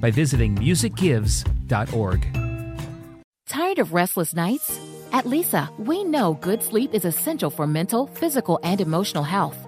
by visiting musicgives.org. Tired of restless nights? At Leesa, we know good sleep is essential for mental, physical, and emotional health.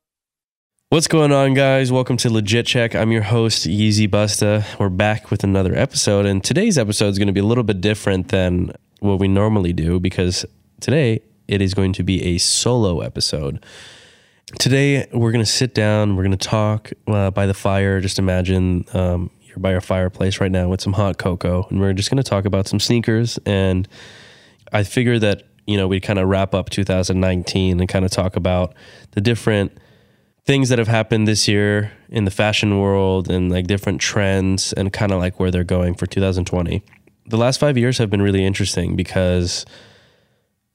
What's going on, guys? Welcome to Legit Check. I'm your host, Yeezy Busta. We're back with another episode, and today's episode is going to be a little bit different than what we normally do because today it is going to be a solo episode. Today, we're going to sit down, we're going to talk uh, by the fire. Just imagine um, you're by your fireplace right now with some hot cocoa, and we're just going to talk about some sneakers. And I figure that, you know, we kind of wrap up 2019 and kind of talk about the different things that have happened this year in the fashion world and like different trends and kind of like where they're going for 2020. The last five years have been really interesting because,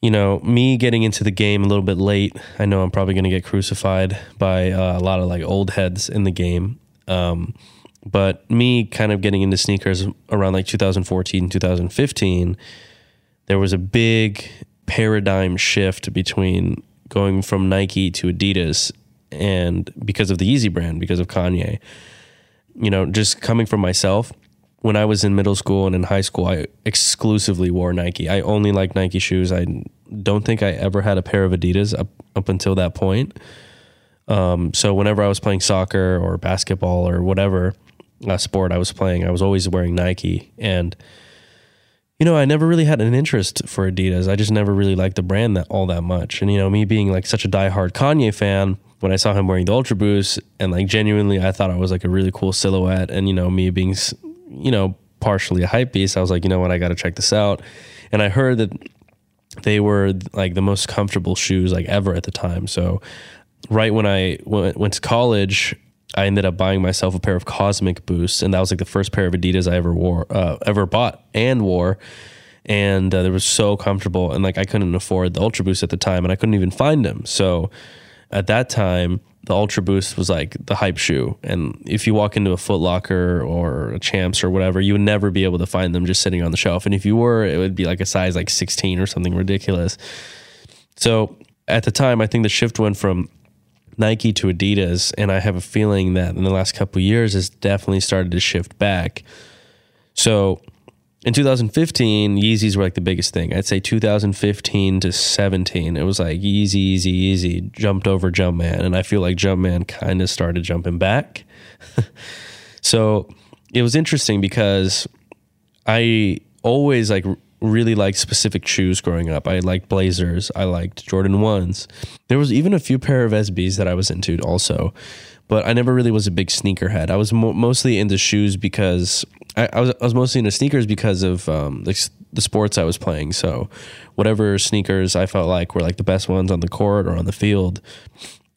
you know, me getting into the game a little bit late, I know I'm probably going to get crucified by uh, a lot of like old heads in the game. Um, but me kind of getting into sneakers around like 2014, 2015, there was a big paradigm shift between going from Nike to Adidas and because of the Yeezy brand, because of Kanye. You know, just coming from myself, when I was in middle school and in high school, I exclusively wore Nike. I only like Nike shoes. I don't think I ever had a pair of Adidas up, up until that point. Um, so whenever I was playing soccer or basketball or whatever uh, sport I was playing, I was always wearing Nike. And you know, I never really had an interest for Adidas. I just never really liked the brand that all that much. And you know, me being like such a diehard Kanye fan, when I saw him wearing the Ultra Boost, and like genuinely, I thought it was like a really cool silhouette. And you know, me being, you know, partially a hype beast, I was like, you know what, I got to check this out. And I heard that they were like the most comfortable shoes like ever at the time. So right when I went, went to college, I ended up buying myself a pair of Cosmic Boosts, and that was like the first pair of Adidas I ever wore, uh, ever bought and wore. And uh, they were so comfortable, and like I couldn't afford the Ultra Boost at the time, and I couldn't even find them. So at that time, the Ultra Boost was like the hype shoe. And if you walk into a Foot Locker or a Champs or whatever, you would never be able to find them just sitting on the shelf. And if you were, it would be like a size like 16 or something ridiculous. So at the time, I think the shift went from Nike to Adidas. And I have a feeling that in the last couple years, has definitely started to shift back. So in 2015, Yeezys were like the biggest thing. I'd say 2015 to 17, it was like Yeezy, Yeezy, Yeezy, jumped over Jumpman. And I feel like Jumpman kind of started jumping back. so it was interesting because I always like really liked specific shoes growing up. I liked Blazers, I liked Jordan 1s. There was even a few pair of SBs that I was into also but I never really was a big sneakerhead. I was mo- mostly into shoes because I, I, was I was mostly into sneakers because of um, the, the sports I was playing. So whatever sneakers I felt like were like the best ones on the court or on the field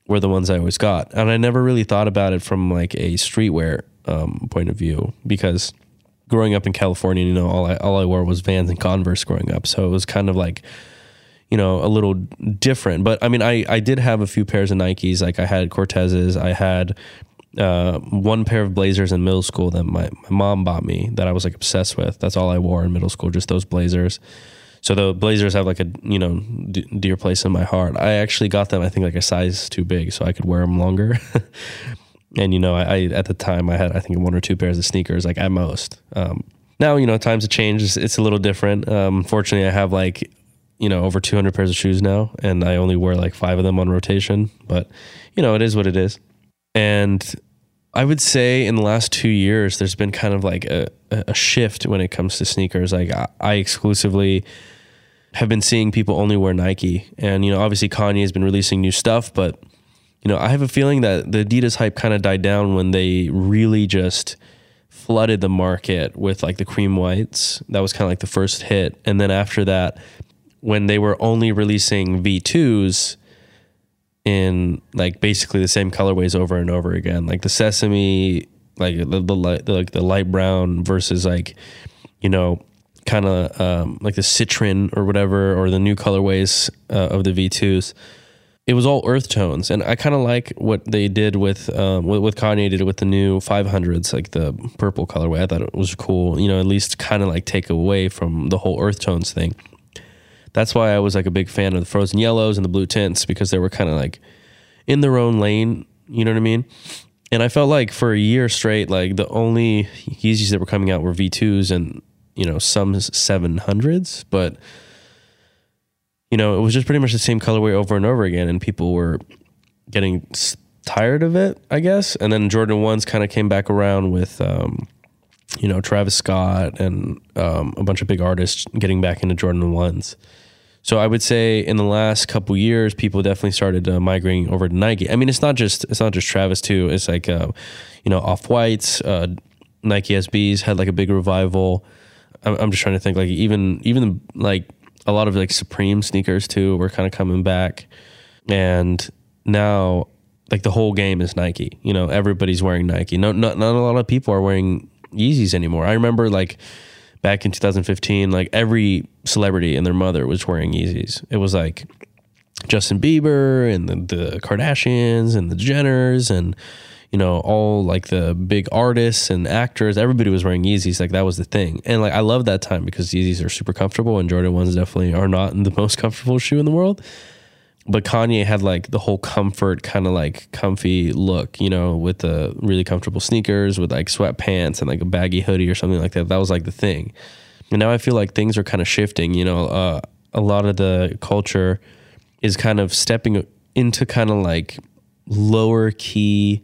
were the ones I always got. And I never really thought about it from like a streetwear um, point of view because growing up in California, you know, all I all I wore was Vans and Converse growing up. So it was kind of like you know, a little different. But I mean, I, I did have a few pairs of Nikes. Like I had Cortezes. I had uh, one pair of Blazers in middle school that my, my mom bought me that I was like obsessed with. That's all I wore in middle school, just those Blazers. So the Blazers have like a you know d- dear place in my heart. I actually got them I think like a size too big so I could wear them longer. and you know I, I, at the time I had I think one or two pairs of sneakers like at most. Um, now you know times have changed. It's, it's a little different. Um, fortunately, I have like you know over 200 pairs of shoes now, and I only wear like five of them on rotation. But you know it is what it is. And I would say in the last two years, there's been kind of like a, a shift when it comes to sneakers. Like I, I exclusively have been seeing people only wear Nike, and you know obviously Kanye has been releasing new stuff, but you know I have a feeling that the Adidas hype kind of died down when they really just flooded the market with like the cream whites. That was kind of like the first hit. And then after that, when they were only releasing V2s in like basically the same colorways over and over again, like the sesame, like the, the light, the, like the light brown versus like, you know, kind of um, like the citron or whatever, or the new colorways uh, of the V2s it was all earth tones, and I kind of like what they did with um, what, what Kanye did with the new 500s, like the purple colorway. I thought it was cool. You know, at least kind of like take away from the whole earth tones thing. That's why I was like a big fan of the frozen yellows and the blue tints because they were kind of like in their own lane. You know what I mean? And I felt like for a year straight, like the only Yeezys that were coming out were V2s and you know some 700s, but you know, it was just pretty much the same colorway over and over again, and people were getting tired of it, I guess. And then Jordan ones kind of came back around with, um, you know, Travis Scott and um, a bunch of big artists getting back into Jordan ones. So I would say in the last couple years, people definitely started uh, migrating over to Nike. I mean, it's not just it's not just Travis too. It's like uh, you know, off whites, uh, Nike SBs had like a big revival. I'm, I'm just trying to think like even even like a lot of like Supreme sneakers too were kind of coming back. And now like the whole game is Nike. You know, everybody's wearing Nike. No, not not a lot of people are wearing Yeezys anymore. I remember like back in 2015, like every celebrity and their mother was wearing Yeezys. It was like Justin Bieber and the, the Kardashians and the Jenners and you know, all like the big artists and actors, everybody was wearing Yeezys. Like that was the thing. And like I love that time because Yeezys are super comfortable and Jordan ones definitely are not the most comfortable shoe in the world. But Kanye had like the whole comfort kind of like comfy look, you know, with the really comfortable sneakers with like sweatpants and like a baggy hoodie or something like that. That was like the thing. And now I feel like things are kind of shifting, you know, uh, a lot of the culture is kind of stepping into kind of like lower key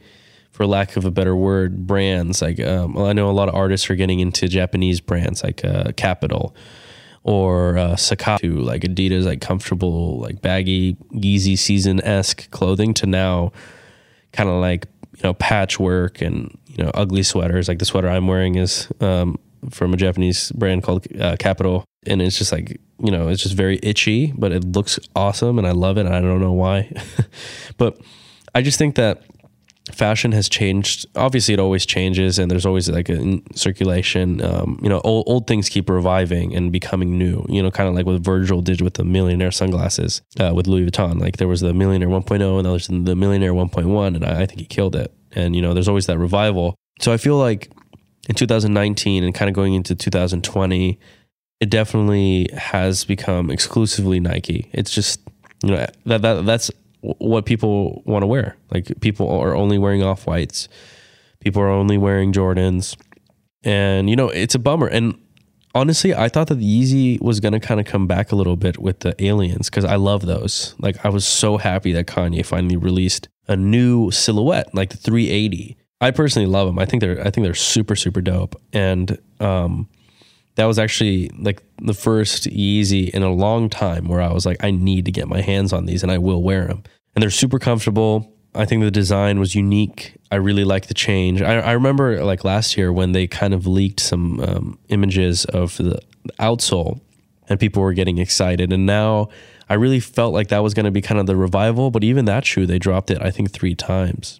for lack of a better word, brands. Like um, well, I know a lot of artists are getting into Japanese brands like uh, Kapital or uh, Sakatu, like Adidas, like comfortable, like baggy, Yeezy season esque clothing to now kind of like you know patchwork and you know ugly sweaters. Like the sweater I'm wearing is um, from a Japanese brand called uh, Kapital, and it's just like you know it's just very itchy, but it looks awesome, and I love it. And I don't know why, but I just think that fashion has changed. Obviously, it always changes, and there's always like a circulation. Um, you know, old, old things keep reviving and becoming new. You know, kind of like what Virgil did with the millionaire sunglasses uh, with Louis Vuitton. Like there was the millionaire 1.0, and then there's the millionaire 1.1, and I, I think he killed it. And you know, there's always that revival. So I feel like in 2019 and kind of going into 2020, it definitely has become exclusively Nike. It's just you know that, that that's what people want to wear. Like people are only wearing off whites, people are only wearing Jordans, and you know it's a bummer. And honestly, I thought that the Yeezy was gonna kind of come back a little bit with the aliens because I love those. Like I was so happy that Kanye finally released a new silhouette, like the 380. I personally love them. I think they're I think they're super super dope. And um, that was actually like the first Yeezy in a long time where I was like, I need to get my hands on these and I will wear them. And they're super comfortable. I think the design was unique. I really like the change. I, I remember like last year when they kind of leaked some um, images of the outsole and people were getting excited. And now I really felt like that was going to be kind of the revival. But even that shoe, they dropped it, I think, three times.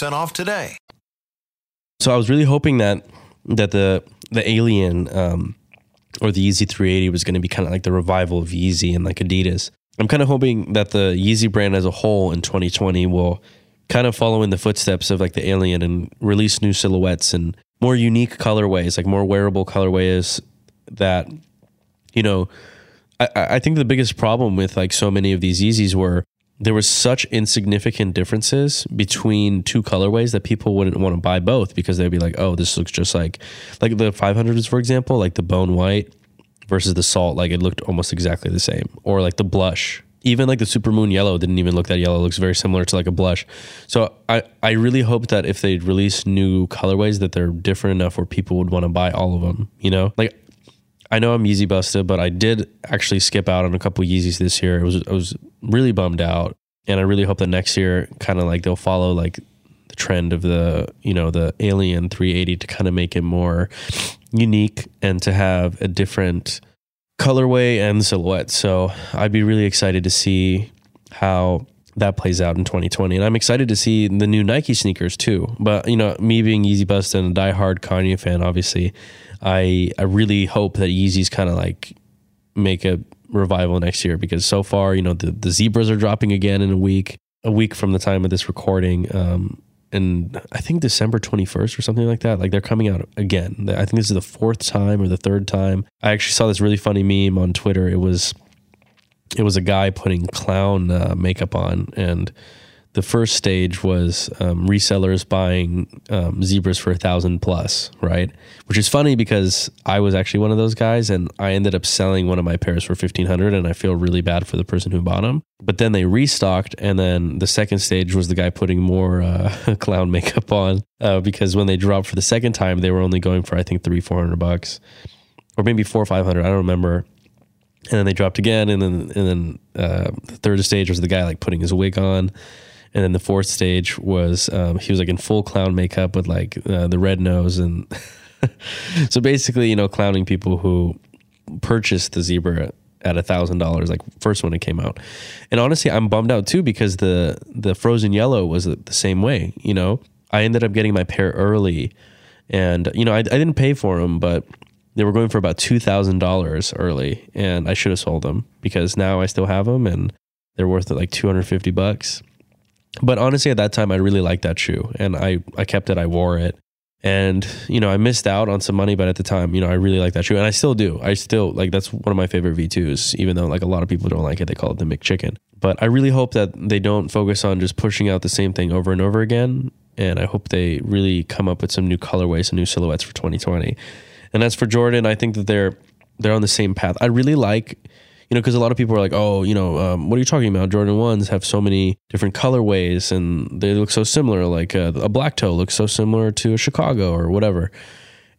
off today. So I was really hoping that that the the Alien um, or the Yeezy 380 was going to be kind of like the revival of Yeezy and like Adidas. I'm kind of hoping that the Yeezy brand as a whole in 2020 will kind of follow in the footsteps of like the Alien and release new silhouettes and more unique colorways, like more wearable colorways that, you know, I, I think the biggest problem with like so many of these Yeezys were there was such insignificant differences between two colorways that people wouldn't want to buy both because they'd be like, oh, this looks just like like the 500s, for example, like the bone white versus the salt, like it looked almost exactly the same, or like the blush. Even like the supermoon yellow didn't even look that yellow. It looks very similar to like a blush. So I, I really hope that if they release new colorways that they're different enough where people would want to buy all of them. You know, like I know I'm Yeezy busted, but I did actually skip out on a couple Yeezys this year. It was I was really bummed out, and I really hope that next year, kind of like they'll follow like the trend of the you know the Alien 380 to kind of make it more unique and to have a different colorway and silhouette. So I'd be really excited to see how that plays out in 2020. And I'm excited to see the new Nike sneakers too. But you know, me being Yeezy Busta and a diehard Kanye fan, obviously, I I really hope that Yeezys kind of like make a revival next year because so far, you know, the, the zebras are dropping again in a week, a week from the time of this recording. Um, and I think December 21st or something like that. Like they're coming out again. I think this is the fourth time or the third time. I actually saw this really funny meme on Twitter. It was it was a guy putting clown uh, makeup on and the first stage was um, resellers buying um, zebras for a thousand plus, right? Which is funny because I was actually one of those guys, and I ended up selling one of my pairs for fifteen hundred, and I feel really bad for the person who bought them. But then they restocked, and then the second stage was the guy putting more uh, clown makeup on uh, because when they dropped for the second time, they were only going for I think three four hundred bucks, or maybe four five hundred. I don't remember. And then they dropped again, and then and then uh, the third stage was the guy like putting his wig on and then the fourth stage was um, he was like in full clown makeup with like uh, the red nose and so basically you know clowning people who purchased the zebra at a thousand dollars like first when it came out. And honestly i'm bummed out too because the the frozen yellow was the same way you know? I ended up getting my pair early and you know i, I didn't pay for them but they were going for about $2000 early and i should have sold them because now i still have them and they're worth like 250 bucks but honestly, at that time, I really liked that shoe and I, I kept it, I wore it. And, you know, I missed out on some money, but at the time, you know, I really liked that shoe and I still do. I still like that's one of my favorite V2s, even though like a lot of people don't like it. They call it the McChicken. But I really hope that they don't focus on just pushing out the same thing over and over again. And I hope they really come up with some new colorways and new silhouettes for 2020. And as for Jordan, I think that they're they're on the same path. I really like you know, because a lot of people are like, oh, you know, um, what are you talking about? Jordan ones have so many different colorways and they look so similar. Like uh, a black toe looks so similar to a Chicago or whatever.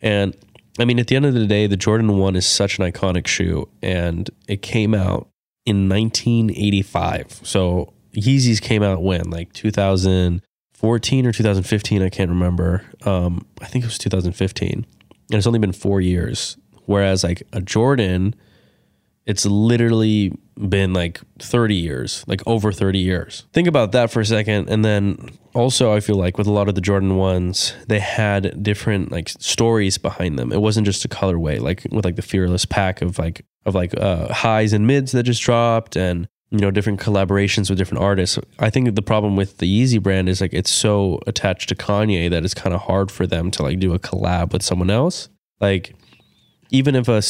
And I mean, at the end of the day, the Jordan one is such an iconic shoe, and it came out in 1985. So Yeezys came out when like 2014 or 2015, I can't remember. Um, I think it was 2015, and it's only been four years. Whereas like a Jordan, it's literally been like 30 years, like over 30 years. Think about that for a second. And then also, I feel like with a lot of the Jordan ones, they had different like stories behind them. It wasn't just a colorway, like with like the Fearless pack of like, of like uh, highs and mids that just dropped and, you know, different collaborations with different artists. I think the problem with the Yeezy brand is like it's so attached to Kanye that it's kind of hard for them to like do a collab with someone else. Like, even if a,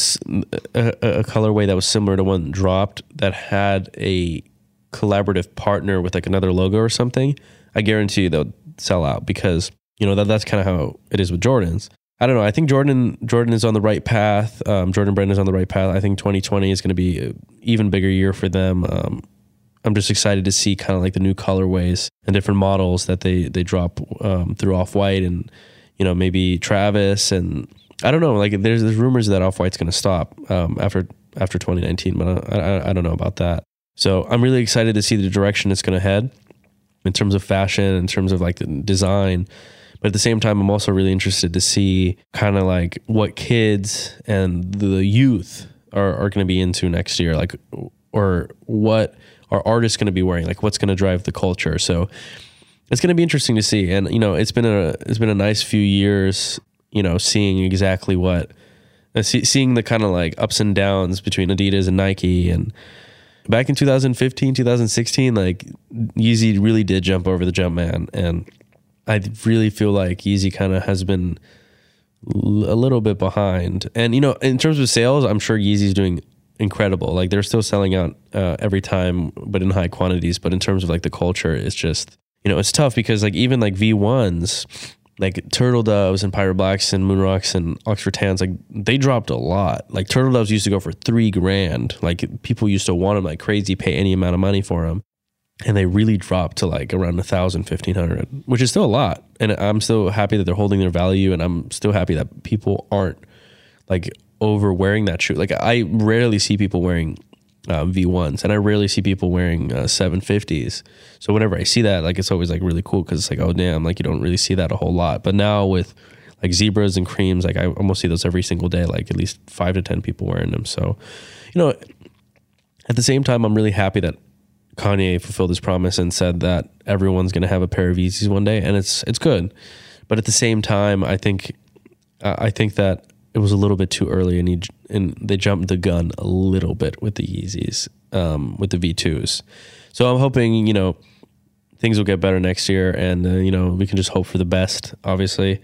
a, a colorway that was similar to one dropped that had a collaborative partner with like another logo or something, I guarantee you they'll sell out because you know that that's kind of how it is with Jordans. I don't know. I think Jordan Jordan is on the right path. Um, Jordan Brand is on the right path. I think 2020 is going to be an even bigger year for them. Um, I'm just excited to see kind of like the new colorways and different models that they they drop um, through Off White and you know maybe Travis and I don't know. Like there's there's rumors that Off White's going to stop um, after after 2019, but I, I, I don't know about that. So I'm really excited to see the direction it's going to head in terms of fashion, in terms of like the design. But at the same time, I'm also really interested to see kind of like what kids and the youth are, are going to be into next year, like or what are artists going to be wearing, like what's going to drive the culture. So it's going to be interesting to see. And you know, it's been a it's been a nice few years you know, seeing exactly what, uh, seeing the kind of like ups and downs between Adidas and Nike. And back in 2015, 2016, like Yeezy really did jump over the jump man. And I really feel like Yeezy kind of has been a little bit behind. And, you know, in terms of sales, I'm sure Yeezy's doing incredible. Like they're still selling out uh, every time, but in high quantities. But in terms of like the culture, it's just, you know, it's tough because like even like V1s, like turtle doves and pirate blacks and moon rocks and oxford tans like they dropped a lot. Like turtle doves used to go for three grand. Like people used to want them like crazy pay any amount of money for them and they really dropped to like around a thousand fifteen hundred which is still a lot. And i'm still happy that they're holding their value and i'm still happy that people aren't like over wearing that shoe. Like i rarely see people wearing uh, V1s, and I rarely see people wearing uh, 750s. So whenever I see that, like it's always like really cool because it's like, oh damn, like you don't really see that a whole lot. But now with like zebras and creams, like I almost see those every single day, like at least five to ten people wearing them. So, you know, at the same time, I'm really happy that Kanye fulfilled his promise and said that everyone's going to have a pair of Yeezys one day, and it's it's good. But at the same time, I think I think that it was a little bit too early, and he and they jumped the gun a little bit with the Yeezys, um, with the V2s. So I'm hoping you know things will get better next year, and uh, you know we can just hope for the best, obviously.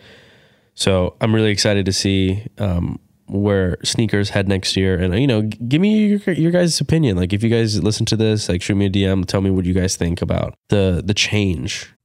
So I'm really excited to see um, where sneakers head next year, and you know, give me your, your guys' opinion. Like if you guys listen to this, like shoot me a DM, tell me what you guys think about the the change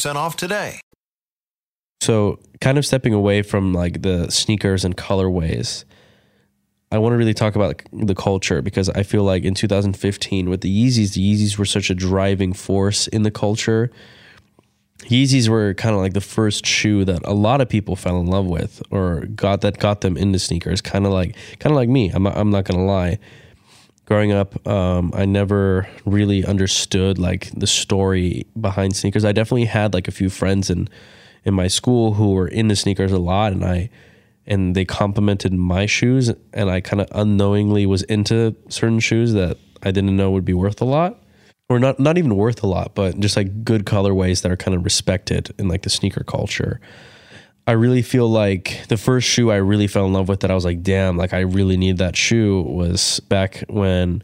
percent off today. So, kind of stepping away from like the sneakers and colorways, I want to really talk about the culture because I feel like in 2015 with the Yeezys, the Yeezys were such a driving force in the culture. Yeezys were kind of like the first shoe that a lot of people fell in love with or got that got them into sneakers. Kind of like kind of like me. I'm I'm not gonna lie. Growing up, um, I never really understood like the story behind sneakers. I definitely had like a few friends in in my school who were into sneakers a lot, and I and they complimented my shoes, and I kind of unknowingly was into certain shoes that I didn't know would be worth a lot or not not even worth a lot, but just like good colorways that are kind of respected in like the sneaker culture. I really feel like the first shoe I really fell in love with that I was like, damn, like I really need that shoe was back when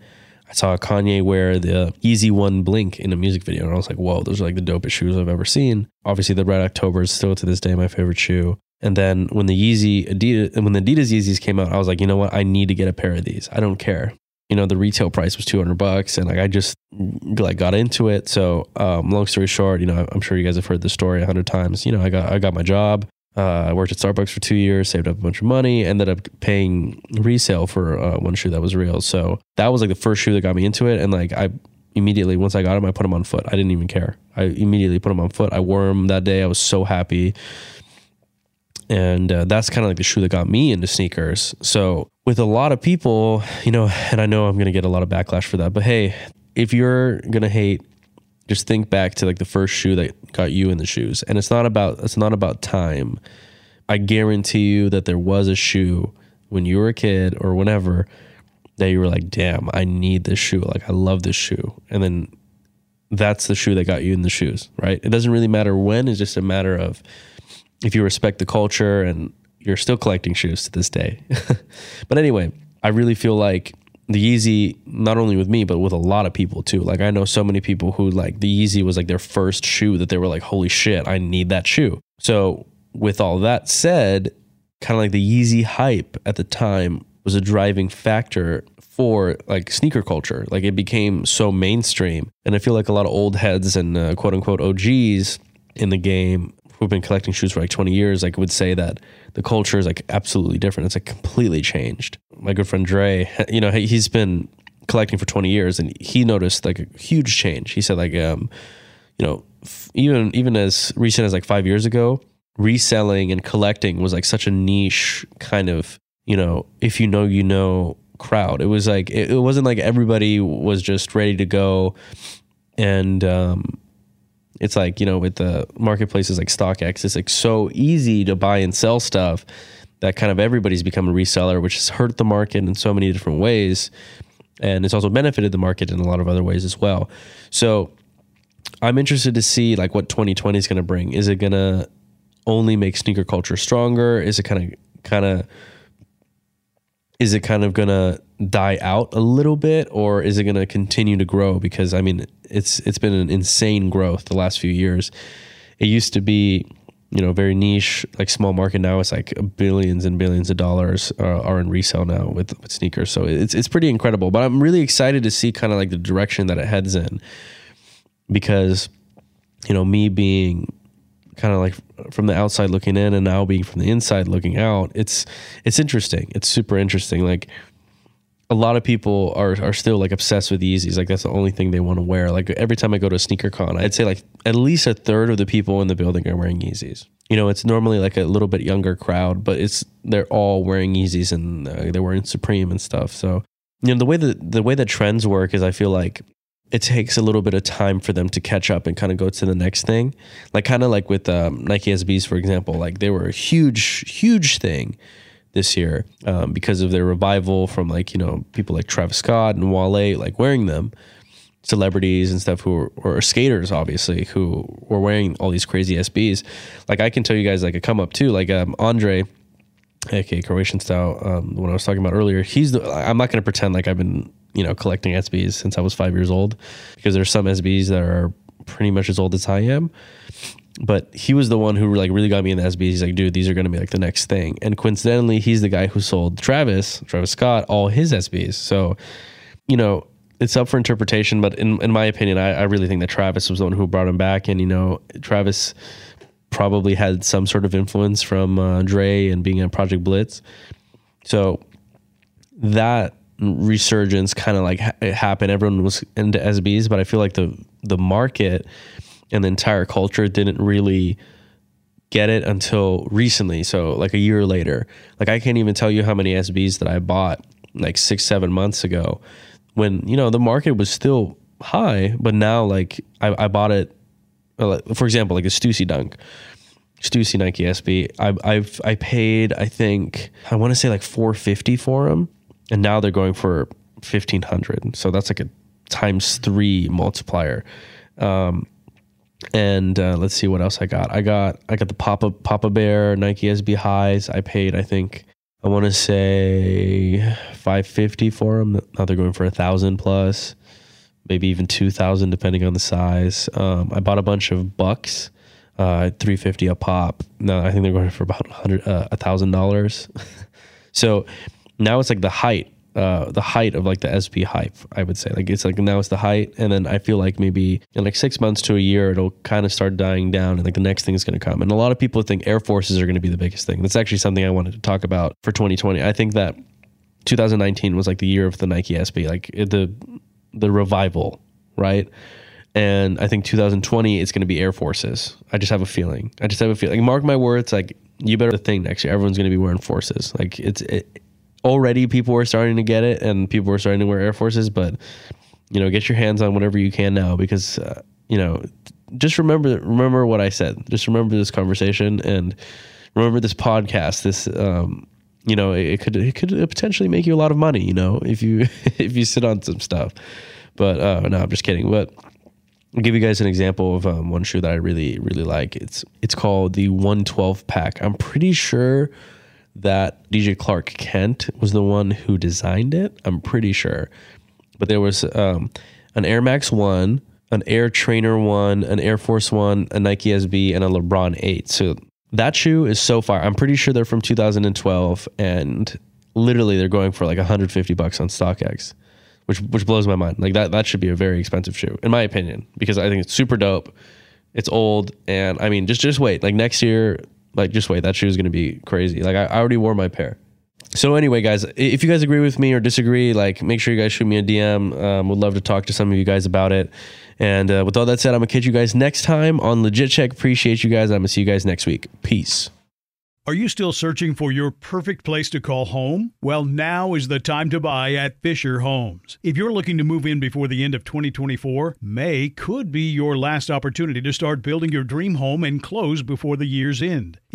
I saw Kanye wear the Yeezy One Blink in a music video, and I was like, whoa, those are like the dopest shoes I've ever seen. Obviously, the Red October is still to this day my favorite shoe. And then when the Yeezy Adidas, and when the Adidas Yeezys came out, I was like, you know what? I need to get a pair of these. I don't care you know the retail price was 200 bucks and like i just like got into it so um, long story short you know i'm sure you guys have heard this story a hundred times you know i got i got my job uh, i worked at starbucks for two years saved up a bunch of money ended up paying resale for uh, one shoe that was real. So that was like the first shoe that got me into it. And like i immediately once i got them i put them on foot. I didn't even care. I immediately put them on foot. I wore them that day. I was so happy. And uh, that's kind of like the shoe that got me into sneakers. So with a lot of people, you know, and I know I'm going to get a lot of backlash for that, but hey, if you're going to hate, just think back to like the first shoe that got you in the shoes. And it's not about it's not about time. I guarantee you that there was a shoe when you were a kid or whenever that you were like, "Damn, I need this shoe. Like I love this shoe." And then that's the shoe that got you in the shoes, right? It doesn't really matter when, it's just a matter of if you respect the culture and you're still collecting shoes to this day. but anyway, I really feel like the Yeezy, not only with me, but with a lot of people too. Like I know so many people who like the Yeezy was like their first shoe that they were like, holy shit, I need that shoe. So with all that said, kind of like the Yeezy hype at the time was a driving factor for like sneaker culture. Like it became so mainstream. And I feel like a lot of old heads and uh, quote unquote OGs in the game who've been collecting shoes for like 20 years, like would say that the culture is like absolutely different. It's like completely changed. My good friend Dre, you know, he's been collecting for 20 years and he noticed like a huge change. He said like, um, you know, even, even as recent as like five years ago, reselling and collecting was like such a niche kind of, you know, if you know, you know, crowd. It was like, it, it wasn't like everybody was just ready to go and, um, it's like, you know, with the marketplaces like StockX, it's like so easy to buy and sell stuff that kind of everybody's become a reseller, which has hurt the market in so many different ways. And it's also benefited the market in a lot of other ways as well. So I'm interested to see like what 2020 is going to bring. Is it going to only make sneaker culture stronger? Is it kind of, kind of, is it kind of going to die out a little bit or is it going to continue to grow? Because i mean it's it's been an insane growth the last few years. It used to be you know very niche like small market. Now it's like billions and billions of dollars are, are in resale now with, with sneakers. So it's it's pretty incredible. But i'm really excited to see kind of like the direction that it heads in. Because you know me being kind of like from the outside looking in and now being from the inside looking out it's it's interesting it's super interesting like a lot of people are are still like obsessed with Yeezys. Like that's the only thing they want to wear. Like every time I go to a sneaker con, I'd say like at least a third of the people in the building are wearing Yeezys. You know, it's normally like a little bit younger crowd, but it's they're all wearing Yeezys and uh, they're wearing Supreme and stuff. So you know the way that the way that trends work is I feel like it takes a little bit of time for them to catch up and kind of go to the next thing. Like kind of like with um, Nike SBs, for example, like they were a huge, huge thing this year um, because of their revival from like you know people like Travis Scott and Wale like wearing them, celebrities and stuff who were, or skaters obviously who were wearing all these crazy SBs. Like I can tell you guys like a come up too like um, Andre, aka Croatian style, um, I was talking about earlier. He's the I'm not going to pretend like I've been you know collecting SBs since I was five years old because there's some SBs that are pretty much as old as I am but he was the one who like really got me in the SBs. He's like, dude, these are to be like the next thing. And coincidentally, he's the guy who sold Travis, Travis Scott, all his SBs. So, you know, it's up for interpretation. But in, in my opinion, I, I really think that Travis was the one who brought him back. And, you know, Travis probably had some sort of influence from uh, Dre and being on Project Blitz. So that resurgence kind of like ha- happened. Everyone was into SBs, but I feel like the the market and the entire culture didn't really get it until recently. So like a year later, like I can't even tell you how many SBs that I bought like six, seven months ago when, you know, the market was still high, but now like I, I bought it, uh, for example, like a Stussy Dunk, Stussy Nike SB. I, I've, I paid, I think, I want to say like 450 for them. And now they're going for 1500. So that's like a times three multiplier. Um, and uh, let's see what else I got. I got I got the Papa Papa Bear Nike SB highs. I paid I think I want to say 550 for them. Now they're going for a thousand plus, maybe even 2000 depending on the size. Um, I bought a bunch of bucks, uh, 350 a pop. No, I think they're going for about 100 uh, a thousand dollars. So now it's like the height uh, the height of like the SB hype, I would say. Like it's like now it's the height, and then I feel like maybe in like six months to a year, it'll kind of start dying down, and like the next thing is going to come. And a lot of people think Air Forces are going to be the biggest thing. That's actually something I wanted to talk about for 2020. I think that 2019 was like the year of the Nike SB, like the the revival, right? And I think 2020 is going to be Air Forces. I just have a feeling. I just have a feeling. Like, mark my words. Like you better think next year, everyone's going to be wearing Forces. Like it's it, already people were starting to get it and people were starting to wear Air Forces, but you know, get your hands on whatever you can now because uh, you know, just remember remember what I said. Just remember this conversation and remember this podcast. This um, you know, it, it could it could potentially make you a lot of money. You know, if you if you sit on some stuff. But uh, no, I'm just kidding. But I'll give you guys an example of um, one shoe that I really really like. It's it's called the 112 pack. I'm pretty sure that DJ Clark Kent was the one who designed it. I'm pretty sure. But there was um, an Air Max 1, an Air Trainer 1, an Air Force 1, a Nike SB, and a LeBron 8. So that shoe is so far. I'm pretty sure they're from 2012 and literally they're going for like 150 bucks on StockX, which which blows my mind. Like that that should be a very expensive shoe in my opinion because I think it's super dope. It's old and I mean just just wait. Like next year like, just wait, that shoe is going to be crazy. Like, I, I already wore my pair. So anyway, guys, if you guys agree with me or disagree, like make sure you guys shoot me a DM. Um, would love to talk to some of you guys about it. And uh, with all that said, I'm gonna catch you guys next time on Legit Check. Appreciate you guys. I'm gonna see you guys next week. Peace. Are you still searching for your perfect place to call home? Well, now is the time to buy at Fisher Homes. If you're looking to move in before the end of 2024, May could be your last opportunity to start building your dream home and close before the year's end.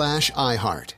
slash iHeart.